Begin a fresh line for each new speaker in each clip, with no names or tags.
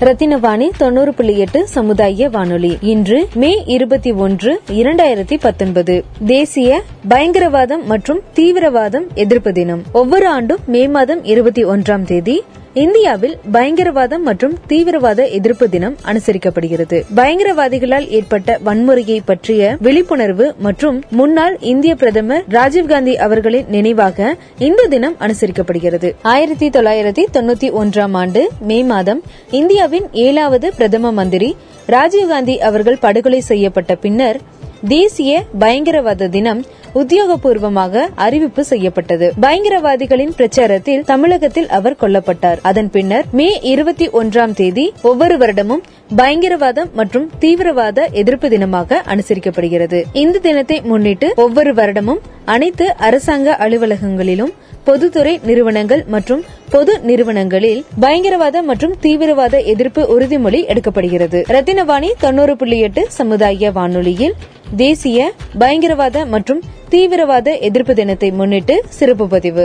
ரத்தினவாணி தொண்ணூறு புள்ளி எட்டு சமுதாய வானொலி. இன்று மே இருபத்தி ஒன்று இரண்டாயிரத்தி பத்தொன்பது. தேசிய பயங்கரவாதம் மற்றும் தீவிரவாதம் எதிர்ப்பு தினம். ஒவ்வொரு ஆண்டும் மே மாதம் இருபத்தி ஒன்றாம் தேதி இந்தியாவில் பயங்கரவாதம் மற்றும் தீவிரவாத எதிர்ப்பு தினம் அனுசரிக்கப்படுகிறது. பயங்கரவாதிகளால் ஏற்பட்ட வன்முறையை பற்றிய விழிப்புணர்வு மற்றும் முன்னாள் இந்திய பிரதமர் ராஜீவ்காந்தி அவர்களின் நினைவாக இந்த தினம் அனுசரிக்கப்படுகிறது. ஆயிரத்தி தொள்ளாயிரத்தி தொண்ணூத்தி ஒன்றாம் ஆண்டு மே மாதம் இந்தியாவின் ஏழாவது பிரதம மந்திரி ராஜீவ்காந்தி அவர்கள் படுகொலை செய்யப்பட்ட பின்னர் தேசிய பயங்கரவாத தினம் உத்தியோகபூர்வமாக அறிவிப்பு செய்யப்பட்டது. பயங்கரவாதிகளின் பிரச்சாரத்தில் தமிழகத்தில் அவர் கொல்லப்பட்டார். அதன் பின்னர் மே இருபத்தி ஒன்றாம் தேதி ஒவ்வொரு வருடமும் பயங்கரவாதம் மற்றும் தீவிரவாத எதிர்ப்பு தினமாக அனுசரிக்கப்படுகிறது. இந்த தினத்தை முன்னிட்டு ஒவ்வொரு வருடமும் அனைத்து அரசாங்க அலுவலகங்களிலும் பொதுத்துறை நிறுவனங்கள் மற்றும் பொது நிறுவனங்களில் பயங்கரவாத மற்றும் தீவிரவாத எதிர்ப்பு உறுதிமொழி எடுக்கப்படுகிறது. ரத்தினவாணி தொண்ணூறு புள்ளி எட்டு சமுதாய வானொலியில் தேசிய பயங்கரவாத மற்றும் தீவிரவாத எதிர்ப்பு தினத்தை முன்னிட்டு சிறப்பு பதிவு.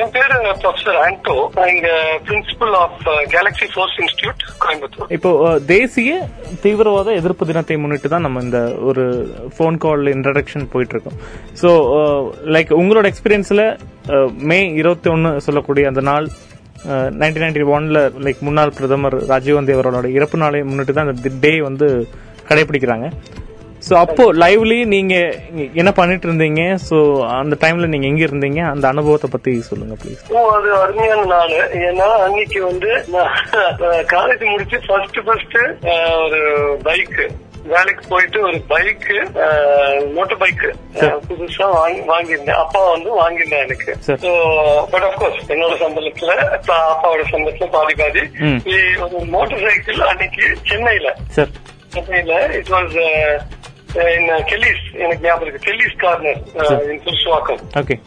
என் பேரு ப்ரொஃபசர் ஆண்டோ. இங்க principal of Galaxy Force Institute Coimbatore.
இப்போ தேசிய தீவிரவாத எதிர்ப்பு தினத்தை முன்னிட்டு தான் நம்ம இந்த ஒரு ஃபோன் கால் இன்ட்ரடக்ஷன் போயிட்டு இருக்கோம் ஸோ லைக் உங்களோட எக்ஸ்பீரியன்ஸ்ல மே இருபத்தி ஒன்னு சொல்லக்கூடிய அந்த நாள் நைன்டீன் நைன்டி ஒன்ல லைக் முன்னாள் பிரதமர் ராஜீவ்காந்தி அவரோட இறப்பு நாளை முன்னிட்டு தான் அந்த டே வந்து கடைபிடிக்கிறாங்க. ஸோ அப்போ லைவ்லி நீங்க என்ன பண்ணிட்டு இருந்தீங்க ஸோ அந்த டைம்ல நீங்க எங்க இருந்தீங்க அந்த அனுபவத்தை பத்தி சொல்லுங்க ப்ளீஸ்
ஓ அது அருமையான நாள். ஏன்னா அன்னைக்கு வந்து நான் காலேஜ் முடிச்சு ஃபர்ஸ்ட் ஃபர்ஸ்ட் ஒரு பைக் வேலைக்கு போயிட்டு ஒரு பைக் மோட்டர் பைக் புதுசா வாங்கி வாங்கியிருந்தேன். அப்பா வந்து வாங்கியிருந்தேன் எனக்கு. பட் அப்கோர்ஸ் என்னோட சம்பளத்துல அப்பா- அப்பாவோட சம்பளத்துல பாதி பாதி. ஒரு மோட்டார் சைக்கிள் அன்னைக்கு சென்னையில.
சார்
சென்னையில இட் வாஸ் கெல்லிஸ் எனக்கு ஞாபகம் இருக்கு. Kelly's corner
okay.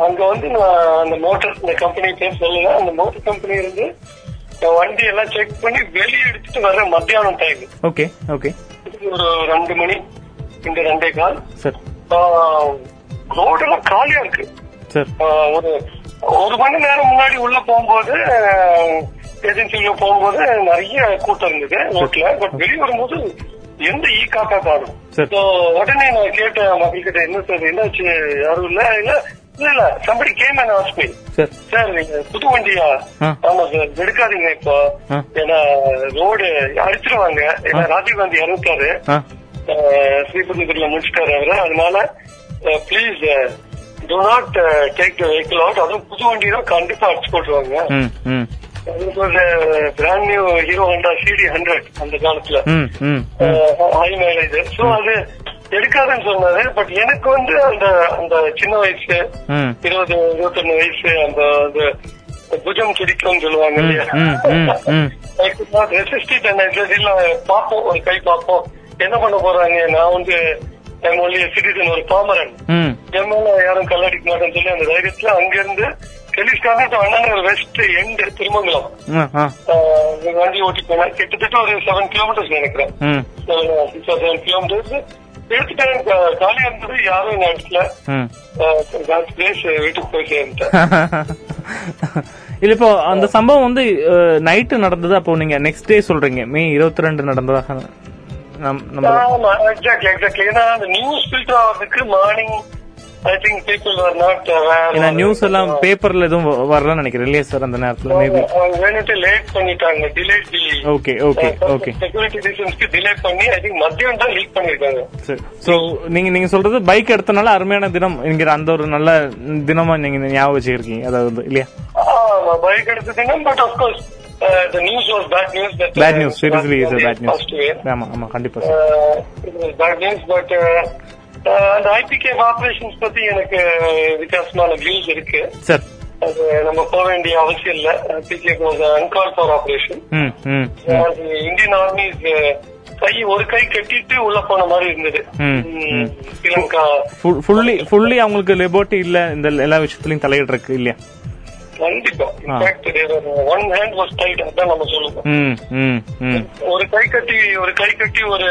அங்க வந்து நான் அந்த மோட்டார் இந்த கம்பெனி பேர் சொல்லல. அந்த மோட்டார் கம்பெனி இருந்து வண்டி எல்லாம் செக் பண்ணி வெளியே எடுத்துட்டு வர மத்தியானம் டைம்
ஓகே ஓகே.
ஒரு ரெண்டு மணி இந்த ரெண்டே கால்.
சார்.
ரோடெல்லாம் காலியா இருக்கு.
சார்.
ஒரு ஒரு மணி நேரம் முன்னாடி உள்ள போகும்போது ஏஜென்சில போகும்போது நிறைய கூட்டம் இருந்தது ரோட்ல பட் வெளியே வரும்போது எந்த காணும்?
சரி.
So, உடனே நான் கேட்டேன் மக்கள் கிட்ட என்ன சார் என்னாச்சு யாரும் இல்ல இல்ல இல்ல இல்ல. Somebody came and asked me
sir.
நீங்க புது வண்டியா. ஆமா சார் எடுக்காதீங்க இப்போ. ஏன்னா ரோடு அடிச்சிருவாங்க. ஏன்னா ராஜீவ் இறந்துட்டாரு.
ஆ.
ஸ்ரீபெரும்புதூர்ல முடிச்சிட்டாரு அவரு. அதனால please do not take the vehicle out அதுவும் புது வண்டி தான் கண்டிப்பா அடிச்சு போட்டுருவாங்க
ம்
brand new Hero Honda CD hundred அந்த காலத்துல. ஹை மைலேஜ் சோ அது எடுக்காதுன்னு சொன்னாரு. பட் எனக்கு வந்து அந்த அந்த சின்ன வயசு இருபது இருபத்தொன்னு வயசு அந்த புஜம் துடிக்கும்னு சொல்லுவாங்க இல்லையா. ரெசிஸ்டிட் இல்ல பார்ப்போம் ஒரு கை பார்ப்போம். என்ன பண்ண போறாங்க? நான் வந்து என் ஒன்லி சிட்டிசன் ஒரு பாமரன். மேல யாரும் கல்லடிக்க மாட்டேன்னு சொல்லி அந்த தைரியத்துல அங்கிருந்து டெலிஸ்கான அண்ணன் வெஸ்ட் எண்டு திருமங்கலம். வண்டி ஓட்டி போனேன் கிட்டத்தட்ட ஒரு செவன் கிலோமீட்டர்ஸ் நினைக்கிறேன். சிக்ஸ் ஆர் செவன் கிலோமீட்டர்ஸ் எடுத்துட்டேன் கா- காலியா இருந்தது யாரும் இடத்துல பிளேஸ் வீட்டுக்கு போய் சேர்ந்துட்டேன்.
இல்ல இப்போ அந்த சம்பவம் வந்து நைட்டு நடந்தது? அப்போ நீங்க நெக்ஸ்ட் டே சொல்றீங்க. மே இருபத்தி ரெண்டு நடந்ததாக
எக்ஸாக்ட்லி எக்ஸாக்ட்லி ஏன்னா அந்த நியூஸ் ஃபில்டர் ஆகிறதுக்கு morning I think people are not
ஏன்னா நியூஸ் எல்லாம் பேப்பர்ல எதுவும் வரலன்னு நினைக்கிறேன். சார் அந்த நேரத்துல மேபி
அவங்க வேணுட்டு லேட் பண்ணிட்டாங்க delay
okay okay okay
security ரீசன்ஸ்க்கு delay பண்ணி ஐ திங்க் மதியம் தான் லீக் பண்ணிருக்காங்க
சரி சோ நீங்க நீங்க சொல்றது பைக் எடுத்தனால அருமையான தினம் என்கிற அந்த ஒரு நல்ல தினமா நீங்க ஞாபகம் வச்சிருக்கீங்க அதாவது இல்லையா?
ஆமா பைக் எடுத்துட்டீங்க but of course the news was bad news
bad news seriously is bad news ஆமா ஆமா கண்டிப்பா
அந்த ஐபிகே ஆபரேஷன்ஸ் பத்தி எனக்கு வித்தியாசமான வியூஸ் இருக்கு.
சார்.
அது நம்ம போக வேண்டிய அவசியம் இல்ல. IPK uncalled for operation Indian army கை ஒரு கை கட்டிட்டு உள்ள போன மாதிரி இருந்தது. ஸ்ரீலங்கா
ஃபுல்லி ஃபுல்லி அவங்களுக்கு லிபர்ட்டி இல்ல இந்த எல்லா விஷயத்துலயும் தலையிட்டு இருக்கு இல்லையா?
கண்டிப்பா. ஒன் ஹேண்ட் வாஸ் டைட் அதான் நம்ம சொல்லுவோம். ஒரு கை கட்டி ஒரு கை கட்டி ஒரு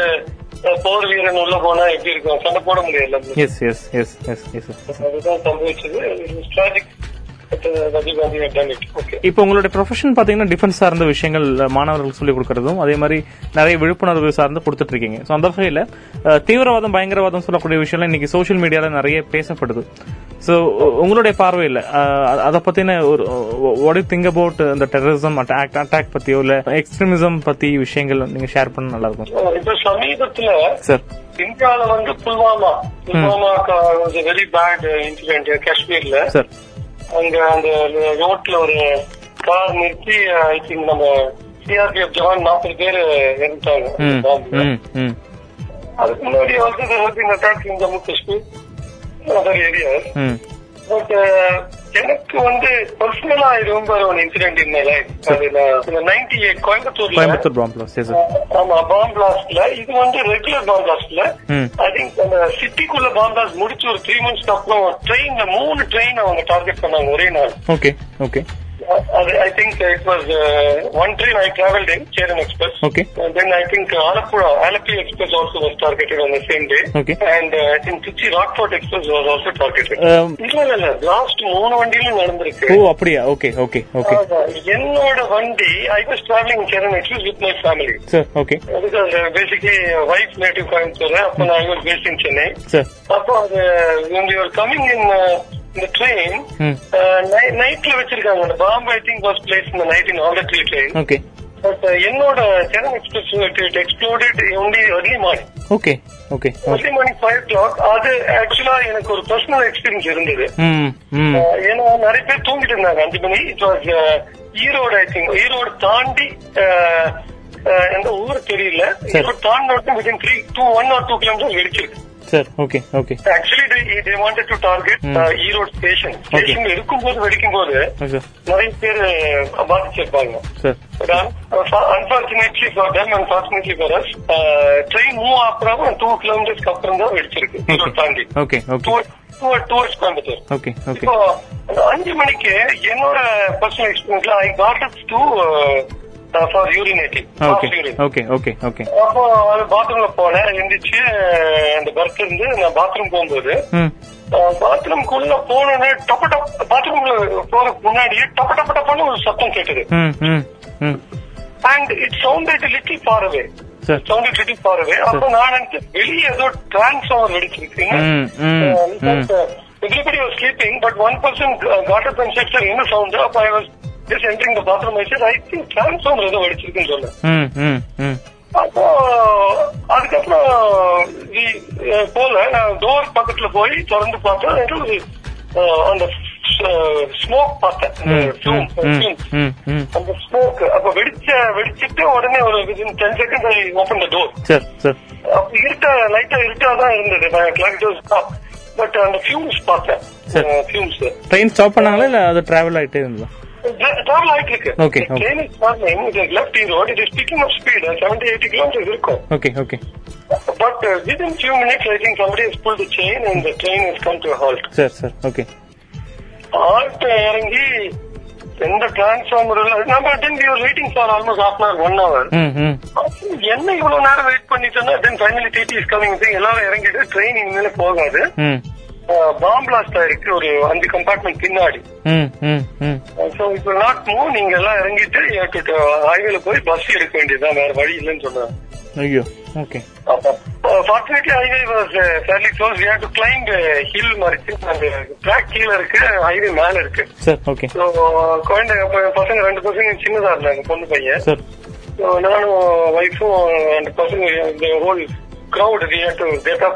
போர் வீரன் உள்ள போனா எப்படி இருக்கும்? சண்டை போட முடியல
yes yes yes yes yes
அதுதான் சம்பவிச்சது. ட்ராஜிக்
இப்போ உங்களுடைய ப்ரொஃபஷன் பாத்தீங்கன்னா டிஃபென்ஸ் சார்ந்த விஷயங்கள் மாணவர்களுக்கு சொல்லிக் கொடுக்கறதும் அதே மாதிரி நிறைய விழிப்புணர்வு சார்ந்து கொடுத்துட்டு இருக்கீங்க ஸோ அந்த வகையில தீவிரவாதம் பயங்கரவாதம் சொல்லக்கூடிய விஷயம்லாம் இன்னைக்கு சோஷியல் மீடியால நிறைய பேசப்படுது. ஸோ உங்களுடைய பார்வையில் அதை பத்தின ஒரு வாட் திங்க் அபவுட் இந்த டெரரிசம் அட்டாக் அட்டாக் பத்தியோ இல்ல எக்ஸ்ட்ரீமிசம் பத்தி விஷயங்கள் நீங்க ஷேர் பண்ண நல்லா இருக்கும்
இப்ப சமீபத்துல
சார்
இந்தியால வந்து Pulwama Pulwama very bad incident காஷ்மீர்ல
சார்
அங்க அந்த ரோட்ல ஒரு கார் நிறுத்தி ஐ திங்க் நம்ம சிஆர்பிஎஃப் ஜவான் நாற்பது பேர் இறந்துட்டாங்க. அதுக்கு முன்னாடி வந்து helping attack in Jammu Kashmir other
hmm.
But எனக்கு வந்து பர்சனலா இது ரொம்ப ஒரு incident in my life ninety eight கோயம்புத்தூர்ல
கோயம்புத்தூர் பாம்பு சரி சார்
ஆமா பாம் பிளாஸ்ட்ல இது வந்து ரெகுலர் பாம் பிளாஸ்ட்ல ஐ திங்க் அந்த சிட்டிக்குள்ள பாம் பிளாஸ்ட் முடிச்சு ஒரு த்ரீ மந்த்ஸ்க்கு அப்புறம் ட்ரெயின்ல மூணு ட்ரெயின் அவங்க டார்கெட் பண்ணாங்க ஒரே நாள்.
ஓகே ஓகே
அது I think it was one train I travelled in Cheran express
Okay.
And then I think Alapura, Alapi Express also was targeted on the same day.
Okay.
And uh, I think Trichy Rockford Express was also targeted.
Um,
இல்ல இல்ல last மூணு வண்டியிலும் நடந்திருக்கு
ஓ அப்படியா okay okay okay.
என்னோட வண்டி I was travelling Cheran express with my family
sir okay
because basically wife native Coimbatore அப்போ நான் I was based in Chennai
sir
அப்போ அது were coming in uh, இந்த ட்ரெயின் நைட்ல வச்சிருக்காங்க. அந்த bomb I think was place இந்த night in all three train
okay
but என்னோட Cheran express it exploded only early morning
okay okay
early morning five o'clock அது actually எனக்கு ஒரு personal experience இருந்தது.
ம் ம்
Uh, ஏன்னா நிறைய பேர் தூங்கிட்டு இருந்தாங்க அஞ்சு மணி it was Erode I think Erode தாண்டி uh, uh, எந்த ஊர் தெரியல. Erode தாண்டினோட்டு within three two one or two kilometre வெடிச்சிருக்கு
sir okay okay
actually they wanted to target Erode station station இருக்கும்போது வெடிக்கும் போது நிறைய பேர் பாதிச்சிருப்பாங்க.
Sir
for them, unfortunately for us, uh, train move அப்புறம் டூ கிலோமீட்டர்ஸ்க்கு அப்புறம் தான் வெடிச்சிருக்கு. ஈரோடு தாண்டி.
Okay okay
towards Coimbatore.
Okay
அஞ்சு மணிக்கு என்னோட personal எக்ஸ்பீரியன்ஸ்ல I got up to for urinating
okay okay okay okay
அப்போ பாத்ரூம்ல போனேன் எந்திரிச்சு அந்த பர்த் இருந்து நான் பாத்ரூம் போகும்போது பாத்ரூம்குள்ள போனோடனே டப்ப டப் பாத்ரூம்ல போறதுக்கு முன்னாடியே டப்ப டப்ப ஒரு சத்தம் கேட்டது. And it sounded little far away sounded little far away அப்போ நான் நினைச்சேன் வெளியே ஏதோ transformer sleeping, but one person uh, got up and said, sir, என்ன sound? அப்ப I was entering the bathroom. I said, I think transformer ஏதோ வெடிச்சிருக்குன்னு சொன்னேன். அப்போ அதுக்கப்புறம் uh, போல நான் டோர் பக்கத்துல போய் திறந்து பார்த்தேன். uh, அந்த ஸ்மோக் பார்த்தேன். அந்த
ம்
fume,
ம்
fume.
ம் ம்
அந்த ஸ்மோக் அப்ப வெடிச்ச வெடிச்சிட்டு உடனே ஒரு within ten second I open the door
sir sir.
அப்ப இருட்டா லைட்டா இருட்டா தான் இருந்தது பட் அந்த ஃபியூம்ஸ் பார்த்தேன். ஃபியூம்ஸ்
ட்ரெயின் ஸ்டாப் பண்ணாங்களா? இல்ல அது டிராவல் ஆயிட்டே இருந்ததா?
இருக்கும்
okay okay
but within few minutes I think somebody has pulled the chain and the train has come to a halt.
Sir sir okay
halt இறங்கி எந்த டிரான்ஸ்ஃபார்மர் நம்ம then we are waiting for almost half an one hour என்ன இவ்வளவு நேரம் wait பண்ணிட்டோம்னா then finally TT is coming எல்லாரும் இறங்கிட்டு train இனிமேல போகாது.
ம்
பாம் பிளாஸ்ட் ஆயிருக்கு ஒரு அஞ்சு கம்பார்ட்மெண்ட் பின்னாடி. சோ இப்போ நாட் மூவ் நீங்க எல்லாம் இறங்கிட்டு ஹைவேல போய் பஸ் எடுக்க வேண்டியதுதான் வேற வழி இல்லைன்னு சொன்னாங்க.
ஐயோ okay
fortunately highway was fairly close we have to climb hill மாதிரி அந்த ட்ராக் கீழ இருக்கு ஹைவே மேல இருக்கு.
சார் ஓகே
ஸோ குழந்தை அப்ப பசங்க ரெண்டு பசங்க சின்னதா இருந்தாங்க பொண்ணு பையன்.
சார்
நானும் ஒய்ஃபும் அந்த பசங்க இந்த whole crowd we had to get up.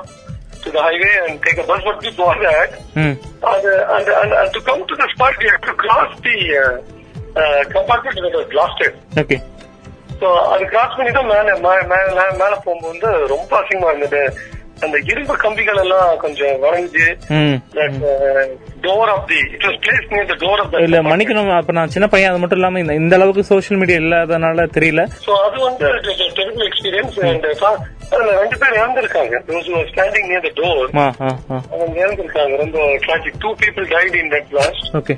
To the highway and take a bus but before that
ம்
and, uh, and, and, and to come to the spot we had to cross the uh, uh, compartment that was blasted
okay
so அது cross பண்ணி தான் மேல மேல மேல போகும்போது ரொம்ப அசிங்கமா இருந்தது அந்த இரும்பு கம்பிகள் எல்லாம் கொஞ்சம் வளைஞ்சு
ம்.
Door of the it was place near the door of the
இல்ல மன்னிக்கணும் அப்ப நான் சின்ன பையன் அது மட்டும் இல்லாம இந்த இந்த அளவுக்கு சோஷியல் மீடியா இல்லாதனால தெரியல.
சோ அது வந்து டெரிபிள் எக்ஸ்பீரியன்ஸ் அண்ட் ரெண்டு பேர் இறந்திருக்காங்க. Those who were standing near the door.
ஆ ஆ ஆ.
அவங்க இறந்திருக்காங்க. ரொம்ப tragic two people died in that blast
okay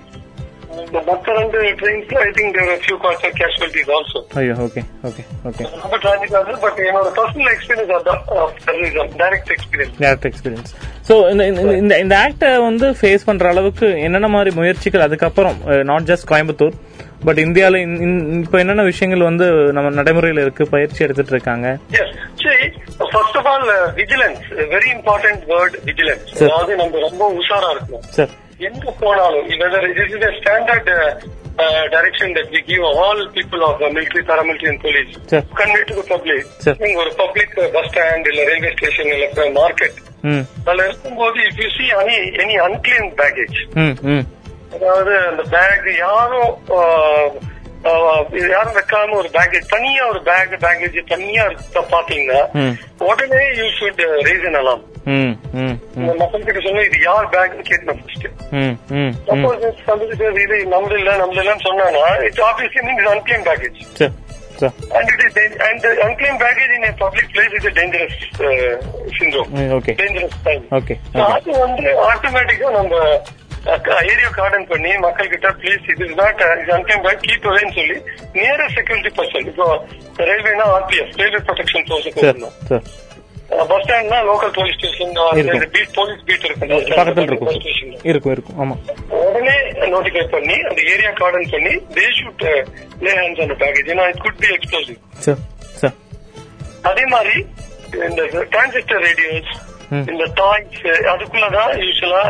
இந்த மத்த ரெண்டு ட்ரெயின்ஸ்ல I think there few casualties also
ஐயோ ஓகே ஓகே ஓகே
ரொம்ப டிராஜிக் ஆகுது பட் என்னோட பர்சனல் எக்ஸ்பீரியன்ஸ் அதான் direct experience
direct experience so இந்த இந்த- இந்த ஆக்டை வந்து ஃபேஸ் பண்ற அளவுக்கு என்னென்ன மாதிரி முயற்சிகள் அதுக்கப்புறம் நாட் ஜஸ்ட் கோயம்புத்தூர் பட் இந்தியாவில் இப்போ என்னென்ன விஷயங்கள் வந்து நம்ம நடைமுறையில் இருக்கு பயிற்சி எடுத்துட்டு இருக்காங்க?
Of uh, vigilance. A very important word, vigilance.
Sir.
அதாவது நம்ம ரொம்ப உஷாரா இருக்கணும்.
சார்
எங்க போனாலும் uh, uh, uh.
Sir.
Convey to the public.
Sir.
நீங்க ஒரு பப்ளிக் பஸ் ஸ்டாண்ட் இல்ல ரயில்வே ஸ்டேஷன் இல்ல மார்க்கெட் அதுல இருக்கும்போது if you see any unclean package அதாவது அந்த பேக் யாரும் இது யாரும் வைக்காம ஒரு பேக்கேஜ் தனியா ஒரு பேக் பேக்கேஜ் தனியா இருக்க பாத்தீங்கன்னா. உடனே யூ ஷுட் ரீசன் அலாம் மக்கள் கிட்ட சொன்னா இது யார் பேக்னு கேட்கணும் ஃபர்ஸ்ட் சப்போஸ் சம்பந்தம் இது நம்மள இல்ல நம்மள இல்லன்னு சொன்னானா it's obviously means unclaim package and it is and the unclaimed baggage in a public place is a dangerous uh, syndrome.
Okay
dangerous time.
Okay
So அது வந்து ஆட்டோமேட்டிக்கா நம்ம ஏரியா கார்டன் பண்ணி மக்கள் கிட்ட ப்ளீஸ் இது நாட் அன்டைம் பேக் கீப் அவேன்னு சொல்லி நியர் செக்யூரிட்டி பர்சன் இப்போ ரயில்வேனா RPF railway protection
sir
bus ஸ்டாண்ட்னா local police station. Beat police beat
இருக்கும். இருக்கும். இருக்கும் ஆமா.
உடனே நோட்டிஃபை பண்ணி அந்த ஏரியா கார்டன் பண்ணி தே ஷுட் லே ஹேண்ட்ஸ் அந்த பேக்கேஜ் ஏன்னா இட் குட் பி எக்ஸ்ப்ளோசிவ் அதே மாதிரி இந்த டிரான்சிஸ்டர் ரேடியோஸ். இந்த டாய்ஸ் அதுக்குள்ளதான் யூஸ்வலா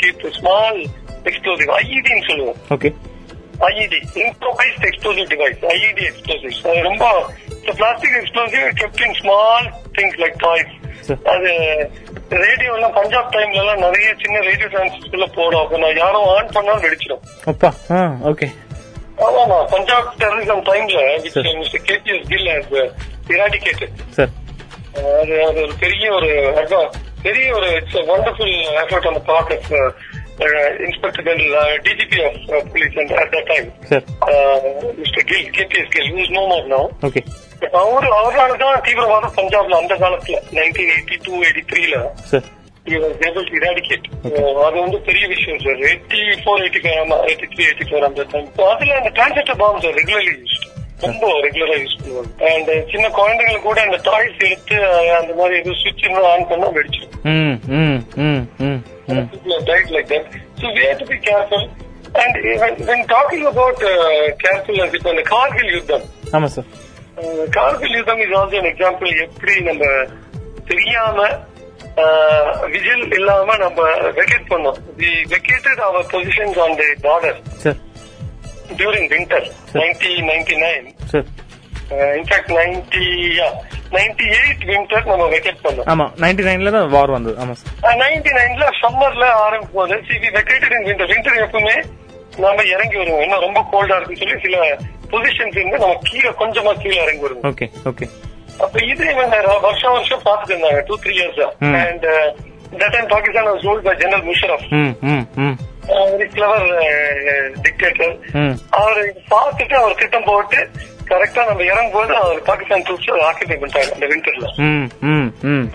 கீப் ஸ்மால் எக்ஸ்ப்ளோசிவ் ஐஇடின்னு சொல்லுவோம்.
Okay
IED improvised explosive device IED explosive அது ரொம்ப plastic explosive kept in small things like toys. அது ரேடியோ எல்லாம் பஞ்சாப் டைம்ல எல்லாம் நிறைய சின்ன ரேடியோ டிரான்சிஸ்டர்ல போடும். அப்ப நான் யாரும் ஆன் பண்ணாலும் வெடிச்சிடும்.
அப்பா. ஓகே
ஆமாமா பஞ்சாப் டெரரிசம் டைம்ல
Sir.
Mister KPS Gill eradicated
sir
அது அது ஒரு பெரிய ஒரு பெரிய ஒரு it's wonderful effort on part of inspector general DGP of police at the time
sir
mister Gill KPS Gill use no more no
okay
அவரு அவரால தான் தீவிரவாதம் பஞ்சாப்ல அந்த காலத்துல நைன்டீன் எயிட்டி டூ எயிட்டி த்ரீல
சார்
அது வந்து பெரிய விஷயம் sir eighty four eighty five eighty three eighty four அந்த டைம் அதுல அந்த டிரான்சிஸ்டர் பாம்ஸ் ரெகுலர்லி யூஸ்ட் ரொம்ப ரெகுலரா யூஸ் பண்ணுவாங்க. அண்ட் சின்ன குழந்தைங்களுக்கு கூட அந்த டாய்ஸ் எடுத்து அந்த மாதிரி எதுவும் சுவிட்ச் ஆன் பண்ணா வெடிச்சிடும் like that. So we have to be careful. And when, when talking about uh, carefulness, இப்போ இந்த கார்கில் யுத்தம்
ஆமா சார்
uh, கார்கில் யுத்தம் இஸ் ஆல்சோ an எக்ஸாம்பிள் எப்படி நம்ம தெரியாம விஜில் இல்லாம நம்ம வெக்கேட் பண்ணோம். We vacated our positions on the border winter nineteen ninety nine
sir
in fact ninety ninety eight winter நம்ம வெக்கேட் பண்ணோம்.
ஆமா நைன்டி நைன்ல தான் வார் வந்தது. ஆமா சார்
நைன்டி நைன்ல சம்மர்ல ஆரம்பிக்கும் போது சிவி வெக்கேட்டட் இன் வின்டர் வின்டர் எப்பவுமே நாம இறங்கி வருவோம். இன்னும் ரொம்ப கோல்டா இருக்குன்னு சொல்லி சில பொசிஷன்ஸ் இருந்து நம்ம கீழே கொஞ்சமா கீழே இறங்கி வருவோம்.
ஓகே ஓகே
அப்ப இது வருஷம் வருஷம் பாத்துட்டு இருந்தாங்க two three years. And that time Pakistan was ruled by general Musharraf very clever dictator அவர் பார்த்துட்டு அவர் திட்டம் போட்டு கரெக்டா நம்ம இறங்கும் போது அவர் பாகிஸ்தான் ட்ரூப்ஸ் ஆக்கிபை பண்ணிட்டாங்க அந்த வின்டர்ல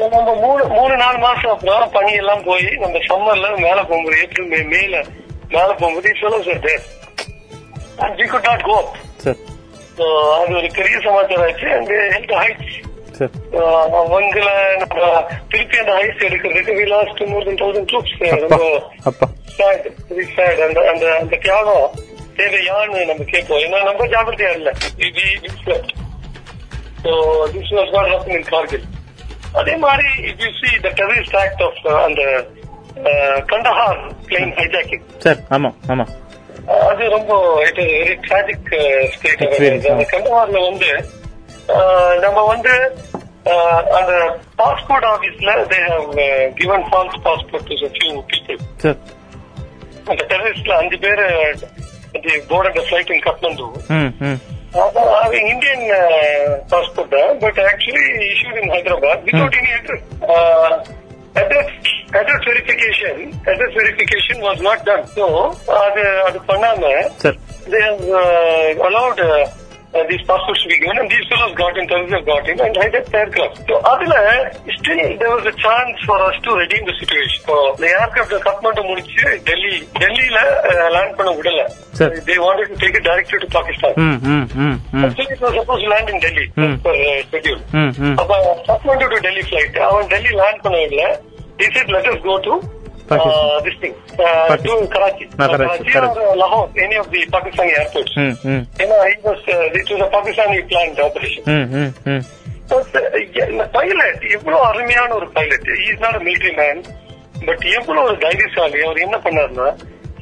நம்ம மூணு மூணு நாலு மாசம் அப்புறம் பனி எல்லாம் போய் நம்ம சம்மர்ல மேல போகும்போது ஏப்ரல் மே மேல மேல போகும்போது சொல்லுவோம் sir day and we could not go அது ஒரு பெரிய சமாச்சாரம் ஆச்சு. அண்ட் ஹெல்த் ஹைட்ஸ் அவங்கள நம்ம திருப்பி அந்த எடுக்கிறதுக்கு we lost more than thousand troops. அந்த அந்த அந்த தியாகம் தேவையான்னு நம்ம கேட்போம். ஏன்னா நம்ம ஜாகிரதையா இல்ல. This was not happen in Kargil அதே மாதிரி if you see the terrorist act of அந்த கண்டஹார் பிளைன் ஹைஜாக்கிங்
சார் ஆமா ஆமா.
அது ரொம்ப இட் வெரி டிராஜிக் ஸ்டேட் கண்டஹார்ல வந்து நம்ம வந்து அந்த பாஸ்போர்ட் ஆபீஸ்ல they have given false passport to few people
sir
அந்த டெரரிஸ்ட்ல அஞ்சு பேர் போர்ட் அந்த ஃபிளைட் இன் கட்மண்டு அது Indian passport but actually issued in Hyderabad without any address address address verification address verification was not done so அது அது பண்ணாம they have uh, allowed uh, uh, these passports to be given, and these fellows got in, terrorists have got in, and hijacked the aircraft. So, அதுல still there was a chance for us to redeem the situation. So, the aircraft Kathmandu முடிச்சு டெல்லி டெல்லியில land பண்ண விடல
Sir.
they wanted to take it directly to Pakistan.
ம் ம் ம் ம்
Actually, it was supposed to land in Delhi
Hmm.
as per uh, schedule.
ம் ம்
அப்ப Kathmandu to Delhi flight, அவன் டெல்லி லேண்ட் பண்ண விடல he said let us go to
Pakistan.
uh, this thing uh, to. Karachi,
Ah, Karachi,
Karachi or uh, Lahore, any of the Pakistani airports.
ம் ம்
You know, he was uh, it was a Pakistani planned operation.
ம் ம் ம்
But, uh, இந்த pilot எவ்வளவு அருமையான ஒரு pilot is not military man but எவ்வளவு ஒரு தைரியசாலி அவர் என்ன பண்ணாருன்னா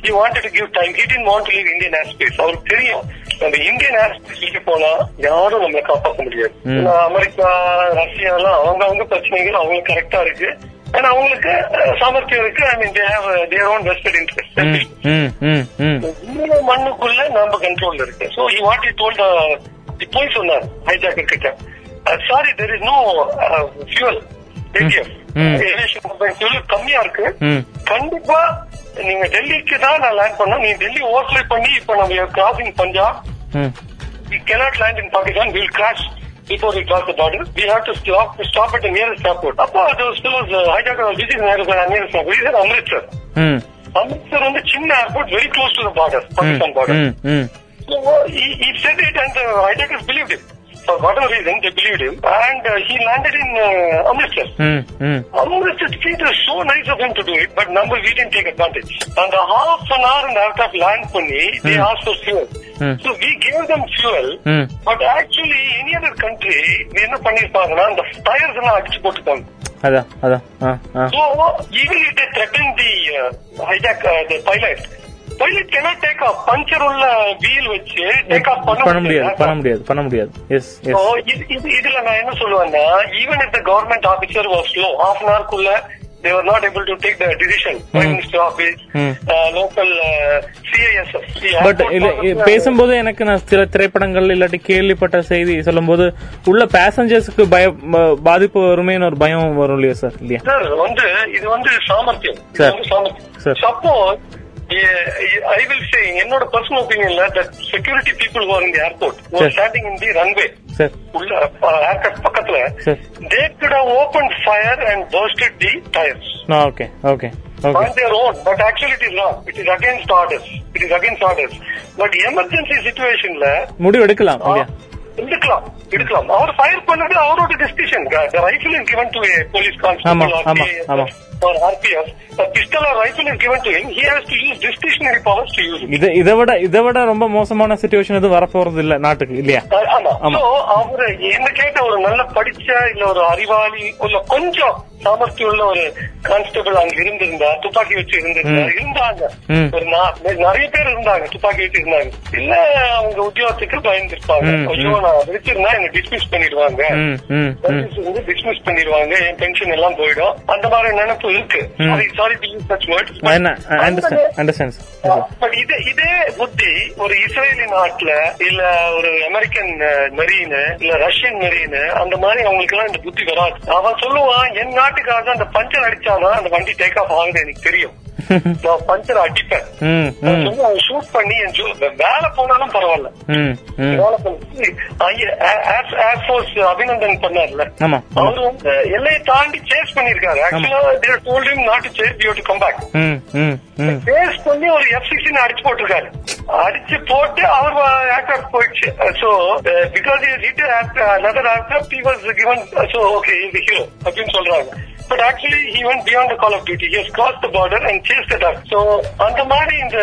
to give time he didn't want to leave Indian airspace அவருக்கு தெரியும் நம்ம இந்தியன் ஏர்ஸ்பேஸ்க்கு போனா யாரும் நம்மளை காப்பாற்ற முடியாது அமெரிக்கா ரஷ்யா எல்லாம் அவங்க அவங்க பிரச்சனைகள் அவங்களுக்கு கரெக்டா இருக்கு ஏன்னா அவங்களுக்கு சாமர்த்தியம் இருக்கு. I mean they have their own vested interest மண்ணுக்குள்ள நம்ம கண்ட்ரோல்ல இருக்கு. So you what you told போய் சொன்னார் ஹைஜாக்கர் கிட்ட. Sorry there is no fuel கம்மியா இருக்கு. கண்டிப்பா நீங்க டெல்லிக்கு தான் நான் லேண்ட் பண்ணோம் நீங்க டெல்லி ஓவர்ஃபிளை பண்ணி இப்ப நம்ம கிராசிங் பஞ்சாப்
ம்.
we cannot land in Pakistan. We'll crash. Before we cross the border. We have to stop stop at the nearest airport. Uh, hijacker was visiting nearest nearest airport. He Amritsar.
ம்
Amritsar வந்து சின்ன airport very close to the border, Pakistan border.
ம் ம்
So uh, he, he said it and the hijackers believed him. For whatever reason, they believed him. And uh, he landed in uh, Amritsar.
ம் ம்
Amritsar, it was so nice of him to do it, but number we didn't take advantage. And a half an hour in the aircraft land பண்ணி, they
Hmm.
asked for fuel.
Hmm.
So we gave them fuel, but actually any other country, என்ன பண்ணிருப்பாங்கன்னா, அந்த tyres எல்லாம் அடிச்சு போட்டுப்பாங்க.
அதான் அதான்
So even if they threaten the uh, hijack, uh, the pilot, pilot cannot take off. Puncture உள்ள wheel வச்சு take off
பண்ண முடியாது பண்ண முடியாது பண்ண முடியாது எஸ்
So,
எஸ்
இது- இது- இதுல நான் என்ன சொல்லுவேன்னா even if the government officer was slow half an hour குள்ள they were not able to take the decision prime
Hmm.
minister office
Hmm.
uh, local uh,
but இல்ல
officer-
பேசும்போது எனக்கு நான் சில திரைப்படங்கள் இல்லாட்டி கேள்விப்பட்ட செய்தி சொல்லும்போது உள்ள பேசஞ்சர்ஸ்க்கு பய ப- பாதிப்பு வருமேன்னு ஒரு பயம் வரும் இல்லையா சார்? இல்லையா?
சார் வந்து இது வந்து சாமர்த்தியம். இது
Sir.
Suppose I will say என்னோட personal ஒப்பீனியன்ல that security people are in the airport. Standing in the runway உள்ள ஏர்கிராஃப்ட் பக்கத்துல. They could have opened fire and bursted the tires
okay okay okay
on their own, but actually it is wrong. It is against orders. It is against orders. But emergency situationல
முடிவு எடுக்கலாம்
எடுக்கலாம் எடுக்கலாம். அவர் fire பண்ணது அவரோட to use discretionary powers to use it.
இத விட இதை விட ரொம்ப மோசமான சுச்சுவேஷன் எதுவும் வரப்போறது இல்ல நாட்டுக்கு இல்லையா?
அவரு என்ன கேட்ட ஒரு நல்ல படிச்ச இல்ல ஒரு அறிவாளி இல்ல கொஞ்சம் சாமர்த்தியம் உள்ள ஒரு கான்ஸ்டபிள் அங்க இருந்திருந்தா துப்பாக்கி வச்சு இருந்திருந்தா. இருந்தாங்க. ஒரு நிறைய பேர் இருந்தாங்க துப்பாக்கி வச்சு இருந்தாங்க. இல்ல அவங்க உத்தியோகத்துக்கு பயந்துருப்பாங்க. ஐயோ நான் வச்சிருந்தா என்ன டிஸ்மிஸ் பண்ணிடுவாங்க. வந்து டிஸ்மிஸ் பண்ணிடுவாங்க. என் பென்ஷன் எல்லாம் போயிடும். அந்த மாதிரி நினைப்பு இருக்கு. Sorry sorry to use such words but இதே இதே புத்தி ஒரு இஸ்ரேலி நாட்டுல இல்ல ஒரு அமெரிக்கன் மெரீன் இல்ல ரஷ்யன் மெரீன் அந்த மாதிரி அவங்களுக்கு எல்லாம் இந்த புத்தி வராது. அவன் சொல்லுவான் என் நாட்டுக்காக அந்த பஞ்சர் அடிச்சானா அந்த வண்டி டேக் ஆஃப் ஆகுது எனக்கு தெரியும். நான் பஞ்சர் அடிப்பேன் ஷூட் பண்ணி என் வேலை போனாலும் பரவாயில்ல. வேலை பண்ணி அபிநந்தன் பண்ணார்ல. அவர் வந்து எல்லையை தாண்டி சேஸ் பண்ணிருக்காரு actually there told him not to chase you to come back base பண்ணி ஒரு எஃப் சிக்ஸ்டின் அடிச்சு போட்டிருக்காரு. அடிச்சு போட்டு அவர் ஏர்கிராஃப்ட் போயிடுச்சு. So because hit he was given so okay he's the hero அப்படின்னு சொல்றாங்க. But actually he went beyond the call of duty he has crossed the border and chased the duck so அந்த மாதிரி இந்த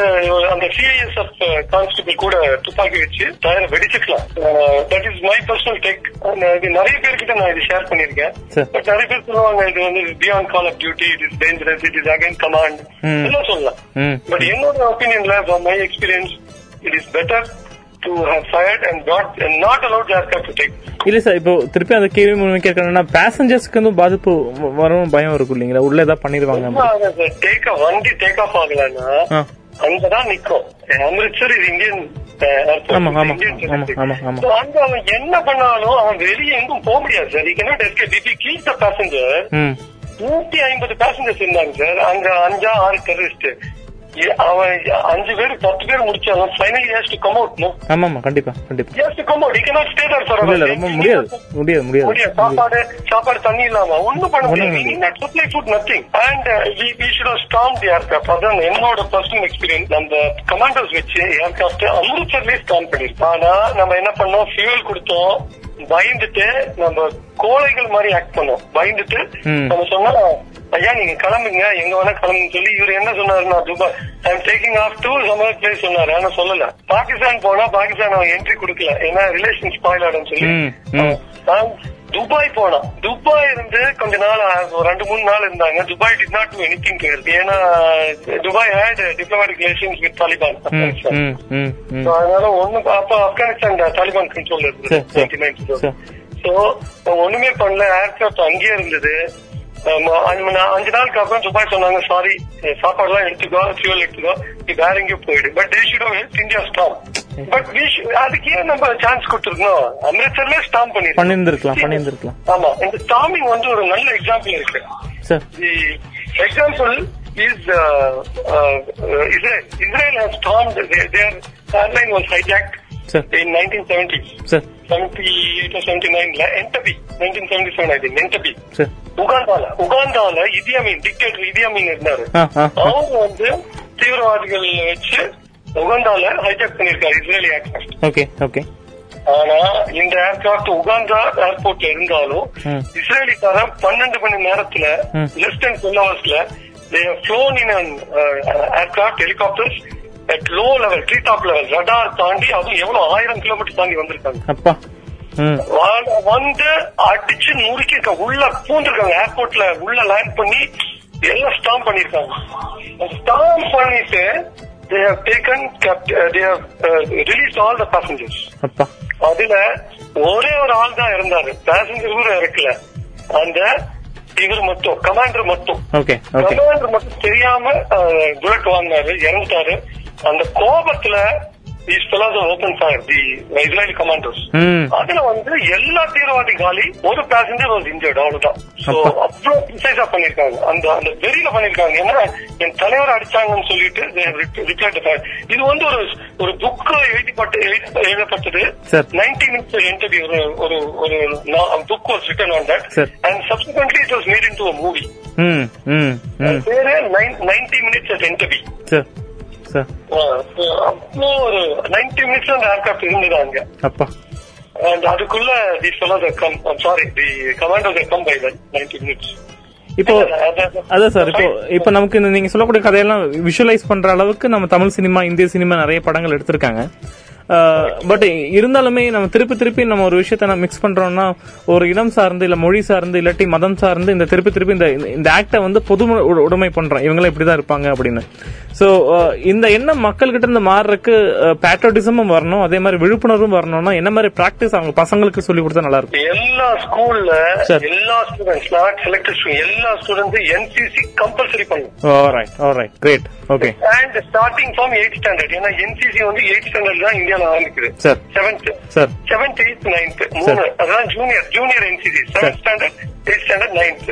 அந்த CISF constable கூட துப்பாக்கி வச்சு டயரை வெடிச்சுக்கலாம். That is my personal take இது நிறைய பேர்கிட்ட நான் இது ஷேர் பண்ணிருக்கேன். பட் நிறைய பேர் சொல்லுவாங்க இது வந்து beyond call of duty it is dangerous it is against command. எல்லாம் சொல்லலாம். பட் என்னோட ஒப்பீனியன்ல my experience it is better aircraft to take
இல்ல சார் இப்போ திருப்பி அந்த கேள்வி மூலம் கேட்கறேன்னா பேசஞ்சர்ஸ்க்கு வந்து பாதிப்பு வரும் பயம் இருக்கும் இல்லைங்களா? உள்ள ஏதாவது பண்ணிடுவாங்க
டேக் வண்டி டேக் ஆஃப் ஆகலன்னா
ஆ.
அங்கதான் நிக்கும். அமிர்த்சர் இது இந்தியன். அங்க அவன் என்ன பண்ணாலும் அவன் வெளியே எங்கும் போக முடியாது சார் த பேசஞ்சர் நூத்தி ஐம்பது பேசஞ்சர்ஸ் இருந்தாங்க சார் அங்க அஞ்சா ஆறு டெரரிஸ்ட் அவன் அஞ்சு பேர் பத்து பேர் முடிச்சாலும் finally has to come out no
ஆமா ஆமா கண்டிப்பா கண்டிப்பா.
Has to come out you cannot stay there for
இல்ல இல்ல ரொம்ப முடியாது. முடியாது முடியாது.
முடியாது. சாப்பாடு சாப்பாடு தண்ணி இல்லாம. ஒண்ணும் பண்ண முடியாது. நீ supply food nothing and we should have storm the aircraft அதான் என்னோட பர்சனல் எக்ஸ்பீரியன்ஸ் நம்ம கமாண்டர்ஸ் வச்சு ஏர்கிராஃப்ட் அமிர்தசர்லயே ஸ்டாம் பண்ணிருக்கோம் ஆனா நம்ம என்ன பண்ணோம்? ஃபியூல் கொடுத்தோம். பயந்துட்டு நம்ம கோழைகள் மாதிரி ஆக்ட் பண்ணோம். பயந்துட்டு. நம்ம சொன்னா ஐயா நீங்க கிளம்புங்க எங்க வேணா கிளம்புங்க சொல்லி இவர் என்ன சொன்னாருன்னா Dubai I am taking off to some other place சொன்னாரு. ஆனா சொல்லல. பாகிஸ்தான் போனா பாகிஸ்தான் அவன் என்ட்ரி கொடுக்கல. ஏன்னா ரிலேஷன் ஸ்பாயில் ஆடும் சொல்லி. துபாய் போனோம் துபாய் இருந்து கொஞ்ச நாள் ரெண்டு மூணு நாள் இருந்தாங்க. Dubai did not do anything to help ஏன்னா Dubai had diplomatic relations with Taliban அதனால ஒண்ணு அப்ப ஆப்கானிஸ்தான் தாலிபான் கண்ட்ரோல் இருந்தது
சரி, சரி.
1992.
சரி.
சோ ஒண்ணுமே பண்ணல. ஏர்கிராஃப்ட் அங்கேயே இருந்தது. அஞ்சு நாளுக்கு அப்புறம் துபாய் சொன்னாங்க சாரி சாப்பாடு எல்லாம் எடுத்துக்கோ ஃபியூல் எடுத்துக்கோ நீ வேற எங்கேயோ போயிடு. But they should help India storm but அதுக்கு ஏன் நம்ம சான்ஸ் கொடுத்துருக்கோம் அமிர்தசர்ல ஸ்டாம் பண்ணிருக்கோம்.
பண்ணியிருந்திருக்கலாம் பண்ணியிருந்திருக்கலாம்.
ஆமா இந்த ஸ்டாமிங் வந்து ஒரு நல்ல எக்ஸாம்பிள் இருக்கு. Example is uh, uh, Israel. Israel has stormed, their, their airline was hijacked
sir
in 1970,
sir
78 or 79, la- Entebbe, 1977 I think, Entebbe.
Sir
உகாண்டால உகாண்டால இதி அமீன் டிக்டேட்டர் இதி அமீன் இருந்தாரு. அவங்க வந்து தீவிரவாதிகள் வச்சு உகாண்டால ஹைஜாக் பண்ணிருக்காரு இஸ்ரேலி ஏர்கிராஃப்ட்
ஓகே ஓகே
ஆனா இந்த ஏர்கிராஃப்ட் உகாண்டா ஏர்போர்ட்ல இருந்தாலும். இஸ்ரேலிக்காரன் பன்னெண்டு மணி நேரத்துல. லெஸ் தென் டுவெல் ஹவர்ஸ்ல they have uh, at low level tree top level radar தாண்டி அதுவும் எவ்வளவு ஆயிரம் கிலோமீட்டர் தாண்டி வந்திருக்காங்க. வந்து அடிச்சு நுறுக்கி உள்ள பூந்திருக்காங்க ஏர்போர்ட்ல உள்ள லேண்ட் பண்ணி எல்லாம் ஸ்டாம் பண்ணிருக்காங்க ஸ்டாம் பண்ணிட்டு they have taken kept- uh, they have uh, released all the passengers.
அப்பா.
அதுல ஒரே ஒரு ஆள் தான் இருந்தாரு. பேசஞ்சர் கூட இருக்கல. அந்த இவர் மட்டும் கமாண்டர் மட்டும். கமாண்டர் மட்டும் தெரியாம புல்லட் வாங்கினாரு இறந்துட்டாரு. அந்த கோபத்துல these fellows are open fire the Israeli commanders.
ம்
அதுல வந்து எல்லா தீவிரவாதி காலி ஒரு பேசஞ்சர் வாஸ் இன்ஜர்ட் அவ்வளவுதான். சோ. அவ்வளவு ப்ரிசைஸா பண்ணிருக்காங்க அந்த அந்த வெறியில பண்ணிருக்காங்க ஏன்னா என் தலைவர் அடிச்சாங்கன்னு சொல்லிட்டு. இது வந்து ஒரு ஒரு புக் எழுதிப்பட்டு எழுதி- எழுதப்பட்டது. நைன்டி மினிட்ஸ் இன்டர்வியூ ஒரு ஒரு book was written on that. And subsequently it was made into movie பேரு ninety minutes at interview
sir. Sir
ஒரு நைன்டி மினிட்ஸ் அந்த ஏர்கிராஃப்ட் இருந்தது அங்க.
அப்பா.
And அதுக்குள்ள I'm sorry, the commandos have come by that 90 minutes.
இப்போ அதான் sir இப்போ இப்போ நமக்கு நீங்க சொல்லக்கூடிய கதையெல்லாம் விஷுவலைஸ் பண்ற அளவுக்கு நம்ம தமிழ் சினிமா இந்திய சினிமா நிறைய படங்கள் எடுத்திருக்காங்க. பட் இருந்தாலுமே நம்ம திருப்பி திருப்பி நம்ம ஒரு விஷயத்த நம்ம மிக்ஸ் பண்றோம்னா ஒரு இனம் சார்ந்து இல்ல மொழி சார்ந்து இல்லாட்டி மதம் சார்ந்து இந்த திருப்பி திருப்பி இந்த இந்த ஆக்டை வந்து பொது உடைமை பண்றோம். இவங்களும் இப்படிதான் இருப்பாங்க அப்படின்னு. சோ இந்த எண்ணம் மக்கள் கிட்ட இருந்து மாறுறதுக்கு பேட்ரோட்டிசமும் வரணும். அதே மாதிரி விழிப்புணர்வும் வரணும்னா என்ன மாதிரி பிராக்டிஸ் அவங்க பசங்களுக்கு சொல்லி கொடுத்தா நல்லா இருக்கும்?
எல்லா ஸ்கூல்ல. எல்லா ஸ்டூடெண்ட்ஸ் நாட் செலக்டட் எல்லா students NCC compulsory
right great okay
and starting from eight standard ஏன்னா என்சிசி வந்து எயிட் ஸ்டாண்டர்ட் தான் இந்தியால ஆரம்பிக்குது
sir
seventh seventh eighth ninth மூணு அதான் junior junior NCC seventh standard eight standard ninth.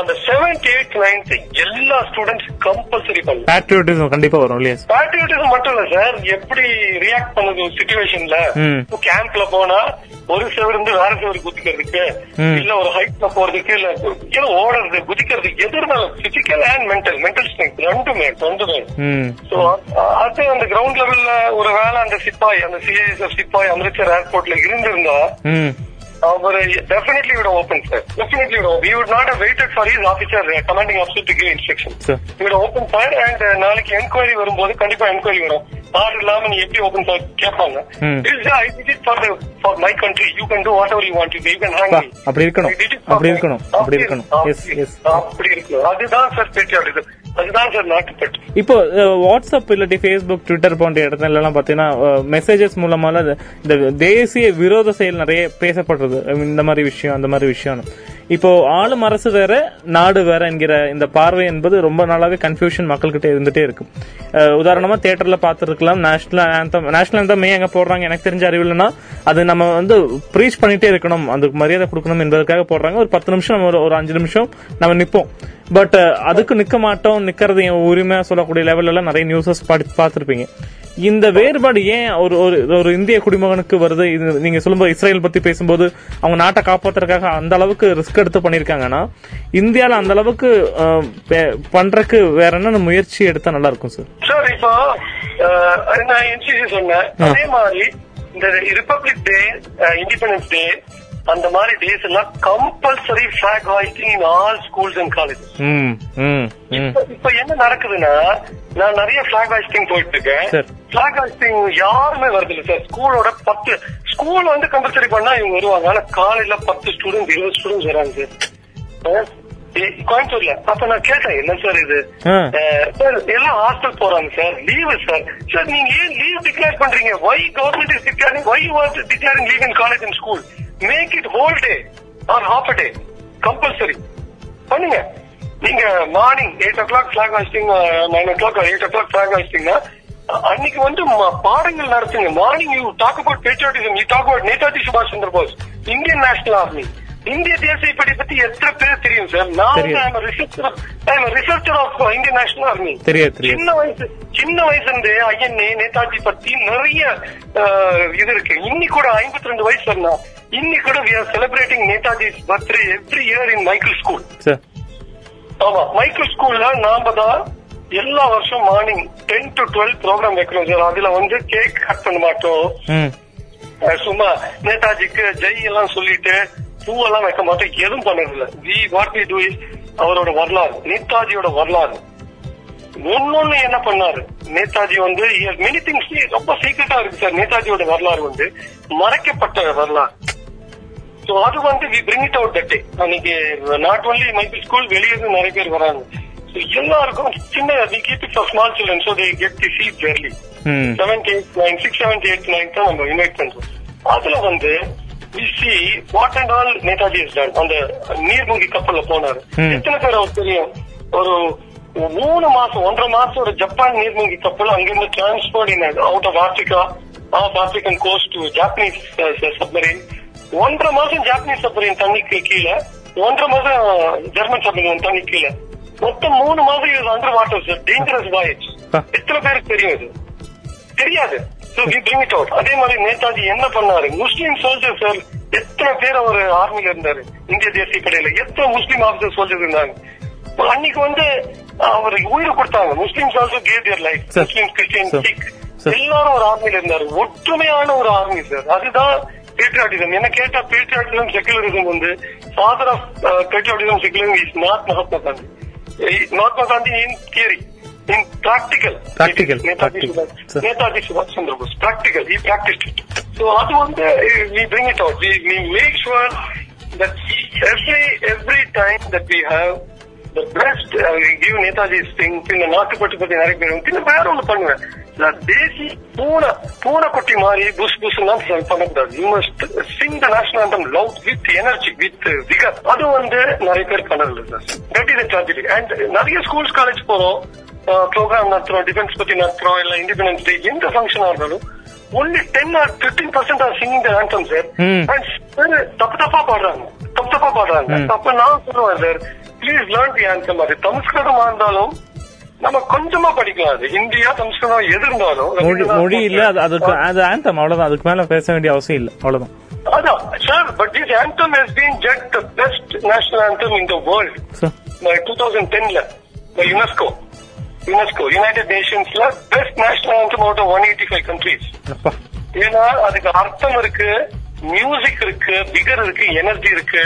அந்த செவன்த் எயிட் நைன்த் எல்லா ஸ்டூடெண்ட்ஸ் கம்பல்சரி பண்ணும்
பேட்ரியோட்டிசம் கண்டிப்பா வரும் இல்லையா சார்
பேட்ரியோட்டிசம் மட்டும் இல்ல சார் எப்படி ரியாக்ட் பண்ணுது ஒரு சுச்சுவேஷன்ல. கேம்ப்ல போனா ஒரு செவரு இருந்து வேற செவரு குதிக்கிறதுக்கு. இல்ல ஒரு ஹைட்ல போறதுக்கு இல்ல ஓடுறது குதிக்கிறதுக்கு எது இருந்தாலும் physical and mental mental strength ரெண்டுமே. ரெண்டுமே சோ அது அந்த கிரவுண்ட் லெவல்ல ஒரு வேளை அந்த சிப்பாய் அந்த சிஐஎஸ்எஃப் சிப்பாய் அமிர்தசர் ஏர்போர்ட்ல இருந்திருந்தா அவர் டெஃபினெட்லி விட ஓபன் சார் டெஃபினெட்லி விட we would not waited for his officer commanding officer to give instruction
sir
இவட ஓபன் ஃபயர் அண்ட் நாளைக்கு என்கொயரி வரும்போது கண்டிப்பா என்கொயரி வரும். ஆர்டர் இல்லாம நீ எப்படி ஓபன் ஃபயர் கேட்பாங்க. I did it for for my country you can do whatever you want you can hang
அப்படி இருக்கணும். அப்படி இருக்கணும். அப்படி இருக்கணும். எஸ் எஸ்
அப்படி இருக்கணும். அதுதான் சார் பேட்டியாடுது அதுதான் சார் நாட்டுப்பட்டு
இப்போ வாட்ஸ்அப் இல்லாட்டி ஃபேஸ்புக் ட்விட்டர் போன்ற இடத்துல எல்லாம் பாத்தீங்கன்னா மெசேஜஸ் மூலமால இந்த- தேசிய விரோத செயல் நிறைய பேசப்படுறது. இந்த மாதிரி விஷயம் அந்த மாதிரி விஷயம் இப்போ ஆளும் அரசு வேற நாடு வேற என்கிற இந்த பார்வை என்பது ரொம்ப நாளாவே கன்ஃபியூஷன் மக்கள்கிட்ட இருந்துட்டே இருக்கும் உதாரணமா தியேட்டர்ல பார்த்துருக்கலாம் நேஷனல் ஆந்தம் நேஷனல் ஆந்தம் ஏன் எங்க போடுறாங்க எனக்கு தெரிஞ்ச அறிவுலன்னா அது நம்ம வந்து ப்ரீச் பண்ணிட்டே இருக்கணும். அதுக்கு மரியாதை கொடுக்கணும் என்பதற்காக போடுறாங்க. ஒரு பத்து நிமிஷம் நம்ம ஒரு- அஞ்சு நிமிஷம் நம்ம நிப்போம். பட் அதுக்கு நிக்க மாட்டோம் நிக்கிறது என் உரிமை சொல்லக்கூடிய லெவல்ல நிறைய நியூஸஸ் பார்த்திருப்பீங்க. இந்த வேறுபாடு ஏன் ஒரு ஒரு ஒரு இந்திய குடிமகனுக்கு வருது? இது நீங்க சொல்லும்போது இஸ்ரேல் பத்தி பேசும்போது அவங்க நாட்டை காப்பாத்துறதுக்காக அந்த அளவுக்கு ரிஸ்க் எடுத்து பண்ணிருக்காங்கன்னா இந்தியால அந்த அளவுக்கு பண்றதுக்கு வேற என்ன முயற்சி எடுத்தா நல்லா இருக்கும் சார்
சார் இப்போ நான் என்சிசி சொன்னேன். அதே மாதிரி இந்த ரிப்பப்ளிக் டே இண்டிபெண்டன்ஸ் டே அந்த மாதிரி டேஸ் எல்லாம் compulsory flag hoisting in all schools and
ம்
இப்ப என்ன நடக்குதுன்னா நான் நிறைய பிளாக் ஹாய்ஸ்டிங் போயிட்டு இருக்கேன். பிளாக் ஹாய்ஸ்டிங் யாருமே வருது இல்ல சார். ஸ்கூலோட பத்து ஸ்கூல் வந்து கம்பல்சரி பண்ணா இவங்க வருவாங்க. ஆனா காலையில பத்து ஸ்டூடெண்ட் இருபது ஸ்டூடெண்ட்ஸ் வராங்க சார். கோயம்புத்தூர்ல. அப்ப நான் கேட்டேன் என்ன சார் இது? சார் எல்லாம் ஹாஸ்டல் போறாங்க சார். Leave sir. சார் நீங்க ஏன் லீவ் டிக்ளேர் பண்றீங்க? Why government is declaring why was declaring leave in college and school make it whole day or half a day compulsory பண்ணுங்க. நீங்க morning eight o'clock flag hoisting nine o'clock eight o'clock flag ஹாஸ்டிங்னா அன்னைக்கு வந்து பாடங்கள் நடத்துங்க. Morning you talk about patriotism you talk about Netaji சுபாஷ் Chandra Bose Indian National Army இந்திய தேசிய படை பத்தி எத்தனை பேர் தெரியும் சார் நான். Researcher of Indian National Army சின்ன வயசு சின்ன வயசுல இருந்து ஐஎன்ஏ நேதாஜி பத்தி நிறைய இது இருக்கு. இன்னைக்கு கூட ஐம்பத்தி ரெண்டு வயசு சொன்னா இன்னைக்கு கூட we are celebrating Netaji birthday every year in Michael school
sir
ஆமா மைக்கேல் ஸ்கூல்ல நாம தான் எல்லா வருஷம் morning ten to twelve programme வைக்கிறோம் சார். அதுல வந்து கேக் கட் பண்ண மாட்டோம். சும்மா நேதாஜிக்கு ஜெய் எல்லாம் சொல்லிட்டு பூவெல்லாம் வைக்க மாட்டோம். எதுவும் பண்ணதில்ல we what we do is அவரோட வரலாறு நேதாஜியோட வரலாறு. ஒன்னொன்னு என்ன பண்ணாரு? நேதாஜி வந்து மெனி திங்ஸ் ரொம்ப சீக்கிரட்டா இருக்கு சார். நேதாஜியோட வரலாறு வந்து மறைக்கப்பட்ட வரலாறு. சோ அது வந்து we bring it out that day அன்னைக்கு நாட் ஒன்லி மைக்கேல் ஸ்கூல் வெளியே இருந்து நிறைய பேர் வராங்க. So எல்லாருக்கும் சின்ன we keep it for small children so they get the seat
hmm
seventh eight nine six seventh eight nine தான் நம்ம இன்வைட் பண்றோம். அதுல வந்து we see what and all Netaji is done அந்த நீர்மூழ்கி கப்பல்ல போனாரு.
ம்.
எத்தனை பேர் அவர் தெரியும்? ஒரு மூணு மாசம் ஒன்றரை மாசம் ஒரு ஜப்பான் நீர்மூழ்கி கப்பல் அங்கிருந்து transport in out of Africa of African coast to Japanese submarine ஒன்றரை மாசம் ஜாப்பனீஸ் சப்மரீன் தண்ணிக்கு கீழே ஒன்றரை மாசம் ஜெர்மன் சப்மரீன் தண்ணி கீழே. மொத்தம் மூணு மாசம் இது under water sir dangerous voyage. எத்தனை பேருக்கு தெரியும் இது? தெரியாது. அதே மாதிரி நேதாஜி என்ன பண்ணாரு? முஸ்லீம் சோல்ஜர் சார் எத்தனை பேர் அவர் ஆர்மில இருந்தாரு? இந்திய தேசிய படையில எத்தனை முஸ்லீம் ஆபீசர் சோல்ஜர் இருந்தாங்க? அன்னைக்கு வந்து அவர் உயிர் கொடுத்தாங்க. Muslims also gave their life. Muslim Christian. எல்லாரும் ஒரு ஆர்மில இருந்தாரு. ஒற்றுமையான ஒரு ஆர்மி சார் அதுதான் பேட்ரியாட்டிசம் என்ன கேட்டா பேட்ரியாட்டிசம் செகுலரிசம் வந்து father of patriotism secularism is not Mahatma Gandhi Eh, Mahatma Gandhi in theory in practical
Practical,
Netaji
practical.
Netaji சுபாஷ் Chandra Bose practical he practiced it. So அது வந்து we bring it out. We, we make sure that every every time that we have we give நேதாஜி's thing பின்ன நாட்டுப்பட்டு பத்தி நிறைய பேர் பின்ன வேற ஒண்ணு பண்ணுவேன். தேசி பூனை பூனை குட்டி மாதிரி புஷ் புஷ் பண்ணக்கூடாது you must sing the national anthem love with energy with vigour அது வந்து நிறைய பேர் பண்ணதில்லை sir that is tragedy and நிறைய ஸ்கூல்ஸ் காலேஜ் போறோம். ப்ரோக்ராம் நடத்துறோம் டிஃபென்ஸ் பத்தி நடத்துறோம் இல்ல இண்டிபெண்டன்ஸ் டே எந்த ஃபங்க்ஷனா இருந்தாலும் only ten or fifteen percent are singing the anthem sir தப்பு தப்பா பாடுறாங்க. தப்பு தப்பா பாடுறாங்க. அப்ப நான் சொல்லுவேன் சார் ப்ளீஸ் லேர்ன் தி ஆந்தம் அது சமஸ்கிருதமா இருந்தாலும் நம்ம கொஞ்சமா படிக்கலாம் அது. ஹிந்தியா சமஸ்கிருதம் எது இருந்தாலும்
மொழி இல்ல. அது அதுக்கு அது ஆந்தம் அவ்வளவுதான். அதுக்கு மேல பேச வேண்டிய அவசியம் இல்ல. அவ்வளவுதான்.
அதான். Sir but this anthem has been judged the best national anthem in the world
sir
two thousand டென்ல UNESCO UNESCO United நேஷன்ஸ்ல best national anthem out one eighty five countries ஏன்னா அதுக்கு அர்த்தம் இருக்கு மியூசிக் இருக்கு பிகர் இருக்கு எனர்ஜி இருக்கு.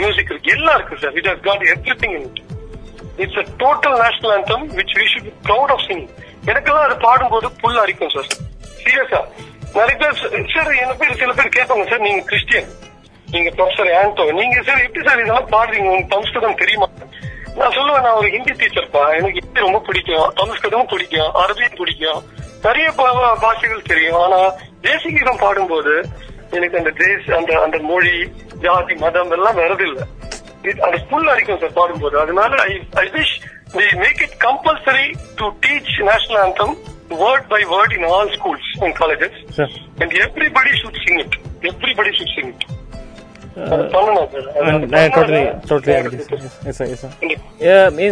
Music இருக்கு. எல்லாம் இருக்கு sir it has got everything in it it's a total national anthem which we should proud of sing singing. எனக்கெல்லாம் அது பாடும்போது புல் அரிக்கும் சார் சீரியஸா நிறைய பேர் சார் என்ன பேர் சில பேர் கேட்பாங்க சார் நீங்க கிறிஸ்டியன் நீங்க ப்ரொஃபசர் ஆண்டோ நீங்க சார் எப்படி சார் இதெல்லாம் பாடுறீங்க? உங்களுக்கு சம்ஸ்கிருதம் தெரியுமா? நான் சொல்லுவேன் நான் ஒரு ஹிந்தி டீச்சர்ப்பா எனக்கு ஹிந்தி ரொம்ப பிடிக்கும். சம்ஸ்கிருதமும் பிடிக்கும். அரபியும் பிடிக்கும். நிறைய பாஷைகள் தெரியும். ஆனா தேசிகீதம் பாடும்போது எனக்கு அந்த தேச அந்த அந்த மொழி ஜாதி மதம் எல்லாம் வரதில்லை அது புல் அடிக்கும் சார் பாடும்போது அதனால I I wish the make it compulsory to teach national anthem word by word in all schools and colleges
sir
and everybody should sing it everybody should sing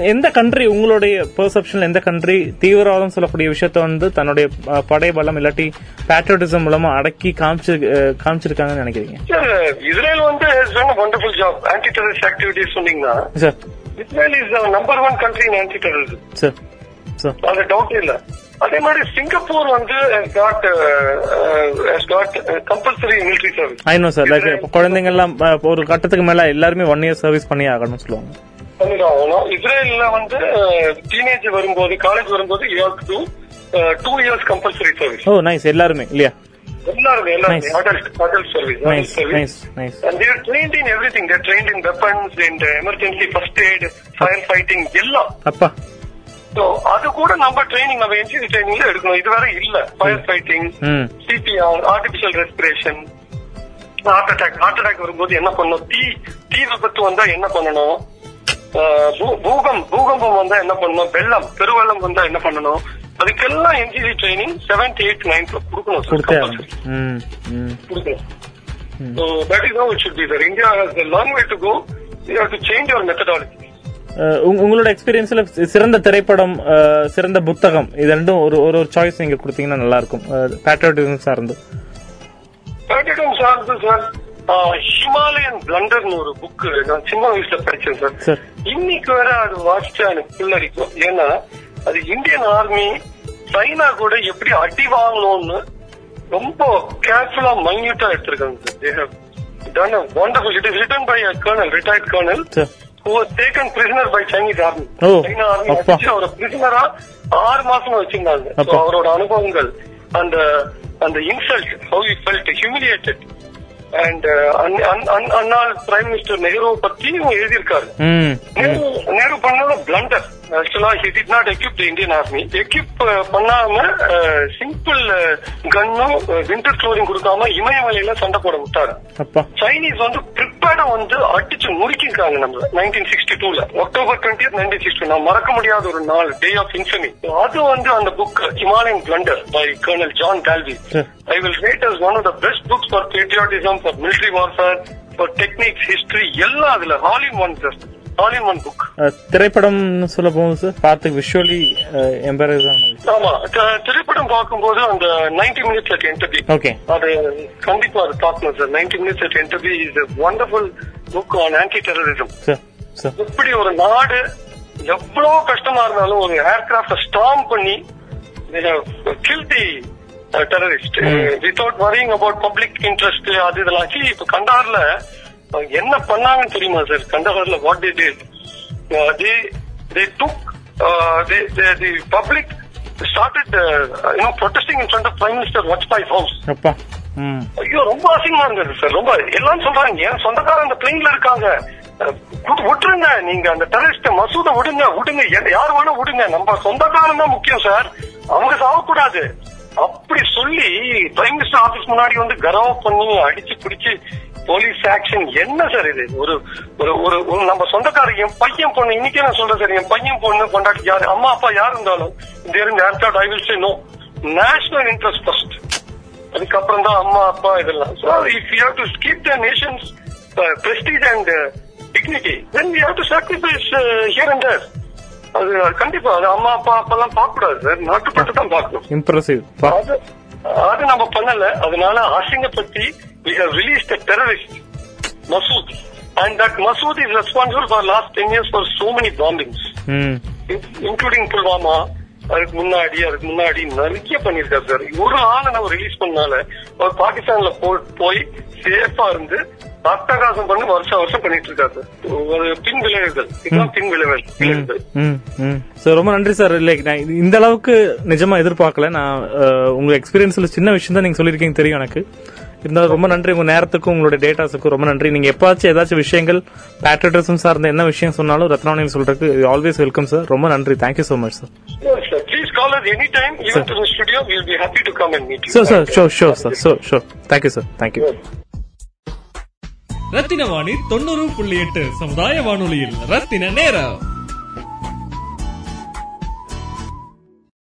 எந்த கண்ட்ரி உங்களுடைய பெர்செப்ஷன்ல எந்த கண்ட்ரி தீவிரவாதம் சொல்லக்கூடிய விஷயத்த வந்து தன்னுடைய அஹ், படை பலம் இல்லாட்டி பேட்ரியாட்டிசம் மூலமா அடக்கி காமிச்சு காமிச்சிருக்காங்கன்னு நினைக்கிறீங்க?
சார் இஸ்ரேல் வந்து wonderful job anti terrorist activities சொன்னீங்கன்னா
sir
Israel is number one country in anti terrorism
sir sir
அது டவுட் இல்ல. அதே மாதிரி சிங்கப்பூர் வந்து got got compulsory military service
I know sir like குழந்தைங்க எல்லாம் ஒரு கட்டத்துக்கு மேல எல்லாருமே ஒன் இயர் சர்வீஸ் பண்ணி ஆகணும்னு சொல்லுவாங்க.
பண்ணிதான் ஆகணும் இஸ்ரேல்ல வந்து டீனேஜ் வரும்போது காலேஜ் வரும்போது you do two years compulsory service
oh nice எல்லாருமே இல்லையா?
எல்லாருமே எல்லாருமே.
Nice.
Adult adult service
nice
in everything. They're trained in weapons, in the emergency first aid, firefighting, எல்லாம்
அப்பா.
அது கூட நம்ம ட்ரைனிங் நம்ம என்ஜினி ட்ரைனிங்ல எடுக்கணும். இது வரை இல்ல fire fighting CPR artificial respiration heart attack heart attack வரும்போது என்ன பண்ணணும்? தீ தீ விபத்து வந்தா என்ன பண்ணணும்? பூகம் பூகம்பம் வந்தா என்ன பண்ணணும்? வெள்ளம் பெருவெள்ளம் வந்தா என்ன பண்ணணும்? அதுக்கெல்லாம் என்ஜிசி ட்ரைனிங் செவன்த் எயிட் நைன்த்ல கொடுக்கணும் கொடுக்கணும். So that is how it should be, sir. India has a long way to go. You have to change your methodology.
உங்களோட எக்ஸ்பீரியன்ஸ்ல சிறந்த திரைப்படம் சிறந்த புத்தகம் இது ரெண்டும் ஒரு ஒரு ஒரு சாய்ஸ் நீங்க கொடுத்தீங்கன்னா நல்லா இருக்கும் பேட்ரியாட்டிசம் சார்ந்து.
Patriotism சார்ந்து சார் ஹிமாலயன் பிளண்டர்னு ஒரு புக் நான் சின்ன வயசுல படிச்சேன் சார். இன்னைக்கு வரை அது வாசிச்சா எனக்கு புல்லரிக்கும் ஏன்னா அது இந்தியன் ஆர்மி சைனா கூட எப்படி அடி வாங்கணும்னு ரொம்ப கேர்ஃபுல்லா மைன்யூட்டா எடுத்திருக்காங்க sir they have done a wonderful it is written by a was taken prisoner by Chinese army. army
அப்பா.
அடிச்சு அவரை பிரிசனரா ஆறு மாசம் வச்சிருந்தாங்க So. அவரோட அனுபவங்கள் அந்த அந்த இன்சல்ட் and uh, அன்- அன்- அன்- அன்னாள் பிரைம் மினிஸ்டர் நெஹ்ரு பத்தி இவங்க எழுதியிருக்காரு
ம்
நேரு நேரு பண்ணது பிளண்டர் ஆக்சுவலா he did not equip Indian army equip பண்ணாம சிம்பிள் கன்னும் விண்டர் க்ளோரிங் கொடுக்காம இமயமலையில சண்டை போட விட்டாரு. சைனீஸ் வந்து பிரிப்பேர்டா வந்து அடிச்சு முறுக்கிருக்காங்க நம்ம நைன்டீன் சிக்ஸ்டி டூல அக்டோபர் டுவெண்ட்டி நைன்டீன் சிக்ஸ்டி நான் மறக்க முடியாத ஒரு நாள் டே ஆஃப் இன்ஃபமி அது வந்து அந்த book Himalayan blunder by colonel John
sir
I will rate as one of the best books for patriotism for military warfare for techniques history எல்லாம் அதுல all in one sir all in one book
ah, திரைப்படம்னு சொல்ல போகுது sir பார்த்து visually embrace
ஆமா. திரைப்படம் பார்க்கும்போது அந்த 90 minutes at என்டர்பி
okay
அது கண்டிப்பா அது பார்க்கணும் sir 90 minutes at Entebbe is wonderful book on anti terrorism எப்படி ஒரு நாடு எவ்வளவு கஷ்டமா இருந்தாலும் ஒரு ஏர்கிராப்ட ஸ்டாம் பண்ணி kill the terrorist without worrying about public interest அது இதெல்லாம். இப்ப கண்டார்ல என்ன பண்ணாங்கன்னு தெரியுமா sir what they did they they took the public started uh, you know protesting in front of prime minister Vajpayee house.
அப்பா ம்.
ஐயோ ரொம்ப அசிங்கமா இருந்தது சார் ரொம்ப எல்லாம் சொல்றாங்க என் சொந்தக்காரன் அந்த பிளேன்ல இருக்காங்க? விட்டுருங்க. நீங்க அந்த டெரரிஸ்ட மசூத விடுங்க விடுங்க. யார் வேணா விடுங்க. நம்ம சொந்தக்காரன் தான் முக்கியம் சார் அவங்க சாகக்கூடாது அப்படி சொல்லி பிரைம் மினிஸ்டர் ஆபீஸ் முன்னாடி வந்து கரவ பண்ணி அடிச்சு பிடிச்சு போலீஸ் ஆக்ஷன் என்ன சார் இது? ஒரு ஒரு ஒரு நம்ம சொந்தக்காரர் என் பையன் பொண்ணு இன்னைக்கே நான் சொல்றேன் சார் என் பையன் பொண்ணு கொண்டாடி யாரு? அம்மா அப்பா யார் இருந்தாலும் there in I will say no national interest first அதுக்கப்புறம் தான் அம்மா அப்பா இதெல்லாம். So if you have to keep the nation's prestige and dignity then you have to sacrifice here and there அது கண்டிப்பா அது அம்மா அப்பா அப்பெல்லாம் பார்க்க கூடாது சார் நாட்டுப்பட்டு தான் பார்க்கணும்.
இம்ப்ரெசிவ்
அது நம்ம பண்ணல. அதனால அசிங்கப்படுத்தி we have released a terrorist Masood and that Masood is responsible for last 10 years for so many bombings.
ம்
இன்க்ளூடிங் புல்வாமா அதுக்கு முன்னாடி அதுக்கு முன்னாடி நிறைய பண்ணிருக்காரு சார். ஒரு ஆளை நம்ம ரிலீஸ் பண்ணால அவர் பாகிஸ்தான்ல போய் சேஃபா இருந்து அட்டகாசம் பண்ணி வருஷம் வருஷம் பண்ணிட்டு இருக்காரு ஒரு பின் விளைவுகள். இதுதான் பின் விளைவுகள்.
ரொம்ப நன்றி சார். லைக் நான் இந்த அளவுக்கு நிஜமா எதிர்பார்க்கல. நான் உங்க எக்ஸ்பீரியன்ஸ்ல சின்ன விஷயம் தான் நீங்க சொல்லியிருக்கீங்க தெரியும் எனக்கு. இருந்தாலும் ரொம்ப நன்றி. உங்க நேரத்துக்கும் உங்களுடைய டேட்டாஸுக்கும் ரொம்ப நன்றி. நீங்க எப்பாச்சும் ஏதாச்சும் விஷயங்கள் பேட்ரிட்டிசம் சார்ந்த என்ன விஷயம் சொன்னாலும் ரத்னாவணின்னு சொல்றதுக்கு ஆல்வேஸ் வெல்கம் சார் ரொம்ப நன்றி. Thank you so much sir
Yes, sir. Please call us anytime, even to the studio. We'll be happy to come and meet you.
Sir sir sure sure sir sure sure thank you sir thank you. Rathina Vani தொண்ணூறு புள்ளி எட்டு சமுதாய வானொலியில் ரத்தின நேரம்.